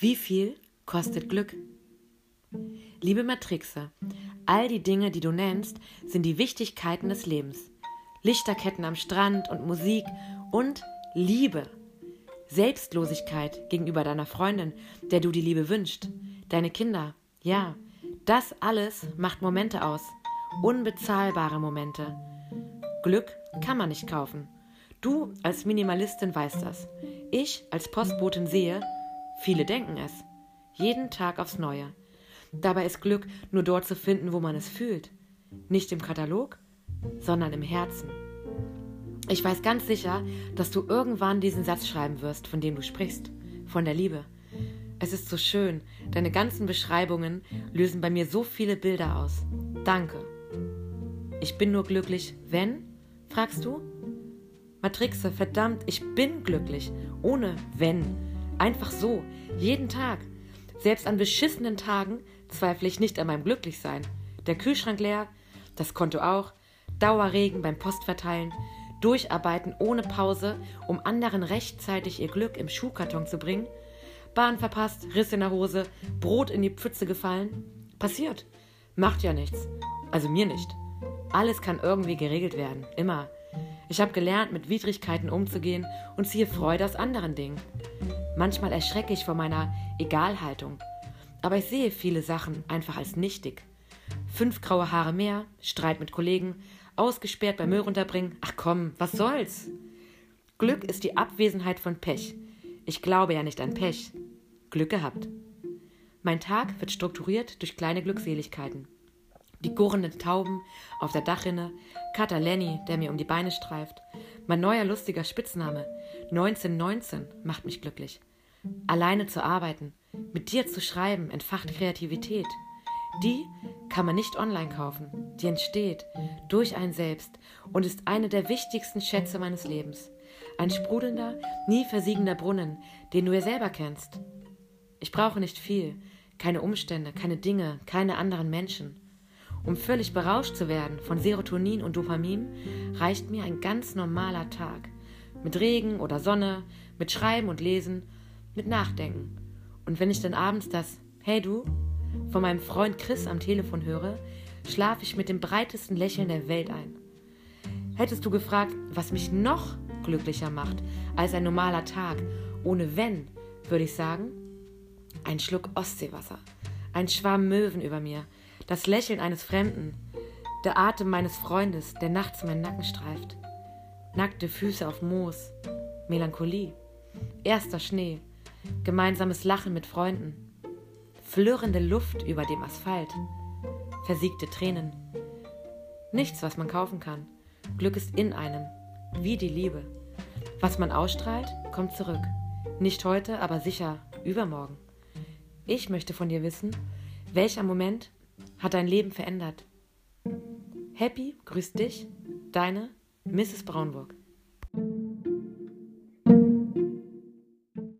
Wie viel kostet Glück? Liebe Matrixe, all die Dinge, die du nennst, sind die Wichtigkeiten des Lebens. Lichterketten am Strand und Musik und Liebe. Selbstlosigkeit gegenüber deiner Freundin, der du die Liebe wünschst. Deine Kinder. Ja, das alles macht Momente aus. Unbezahlbare Momente. Glück kann man nicht kaufen. Du als Minimalistin weißt das. Ich als Postbotin sehe, viele denken es. Jeden Tag aufs Neue. Dabei ist Glück nur dort zu finden, wo man es fühlt. Nicht im Katalog, sondern im Herzen. Ich weiß ganz sicher, dass du irgendwann diesen Satz schreiben wirst, von dem du sprichst, von der Liebe. Es ist so schön, deine ganzen Beschreibungen lösen bei mir so viele Bilder aus. Danke. Ich bin nur glücklich, wenn? fragst du? Matrixe, verdammt, ich bin glücklich, ohne wenn. Einfach so, jeden Tag. Selbst an beschissenen Tagen zweifle ich nicht an meinem Glücklichsein. Der Kühlschrank leer, das Konto auch, Dauerregen beim Postverteilen, Durcharbeiten ohne Pause, um anderen rechtzeitig ihr Glück im Schuhkarton zu bringen, Bahn verpasst, Riss in der Hose, Brot in die Pfütze gefallen. Passiert. Macht ja nichts. Also mir nicht. Alles kann irgendwie geregelt werden. Immer. Ich habe gelernt, mit Widrigkeiten umzugehen und ziehe Freude aus anderen Dingen. Manchmal erschrecke ich vor meiner Egalhaltung. Aber ich sehe viele Sachen einfach als nichtig. Fünf graue Haare mehr, Streit mit Kollegen, ausgesperrt beim Müll runterbringen. Ach komm, was soll's? Glück ist die Abwesenheit von Pech. Ich glaube ja nicht an Pech. Glück gehabt. Mein Tag wird strukturiert durch kleine Glückseligkeiten. Die gurrenden Tauben auf der Dachrinne, Kater Lenny, der mir um die Beine streift, mein neuer lustiger Spitzname 1919 macht mich glücklich. Alleine zu arbeiten, mit dir zu schreiben, entfacht Kreativität. Die kann man nicht online kaufen. Die entsteht durch ein Selbst und ist eine der wichtigsten Schätze meines Lebens. Ein sprudelnder, nie versiegender Brunnen, den du ja selber kennst. Ich brauche nicht viel, keine Umstände, keine Dinge, keine anderen Menschen. Um völlig berauscht zu werden von Serotonin und Dopamin, reicht mir ein ganz normaler Tag. Mit Regen oder Sonne, mit Schreiben und Lesen, mit Nachdenken. Und wenn ich dann abends das Hey du von meinem Freund Chris am Telefon höre, schlafe ich mit dem breitesten Lächeln der Welt ein. Hättest du gefragt, was mich noch glücklicher macht als ein normaler Tag, ohne wenn, würde ich sagen, ein Schluck Ostseewasser, ein Schwarm Möwen über mir, das Lächeln eines Fremden, der Atem meines Freundes, der nachts meinen Nacken streift, nackte Füße auf Moos, Melancholie, erster Schnee, gemeinsames Lachen mit Freunden, flirrende Luft über dem Asphalt, versiegte Tränen. Nichts, was man kaufen kann. Glück ist in einem, wie die Liebe. Was man ausstrahlt, kommt zurück. Nicht heute, aber sicher übermorgen. Ich möchte von dir wissen, welcher Moment hat dein Leben verändert? Happy grüßt dich, deine Mrs. Braunburg.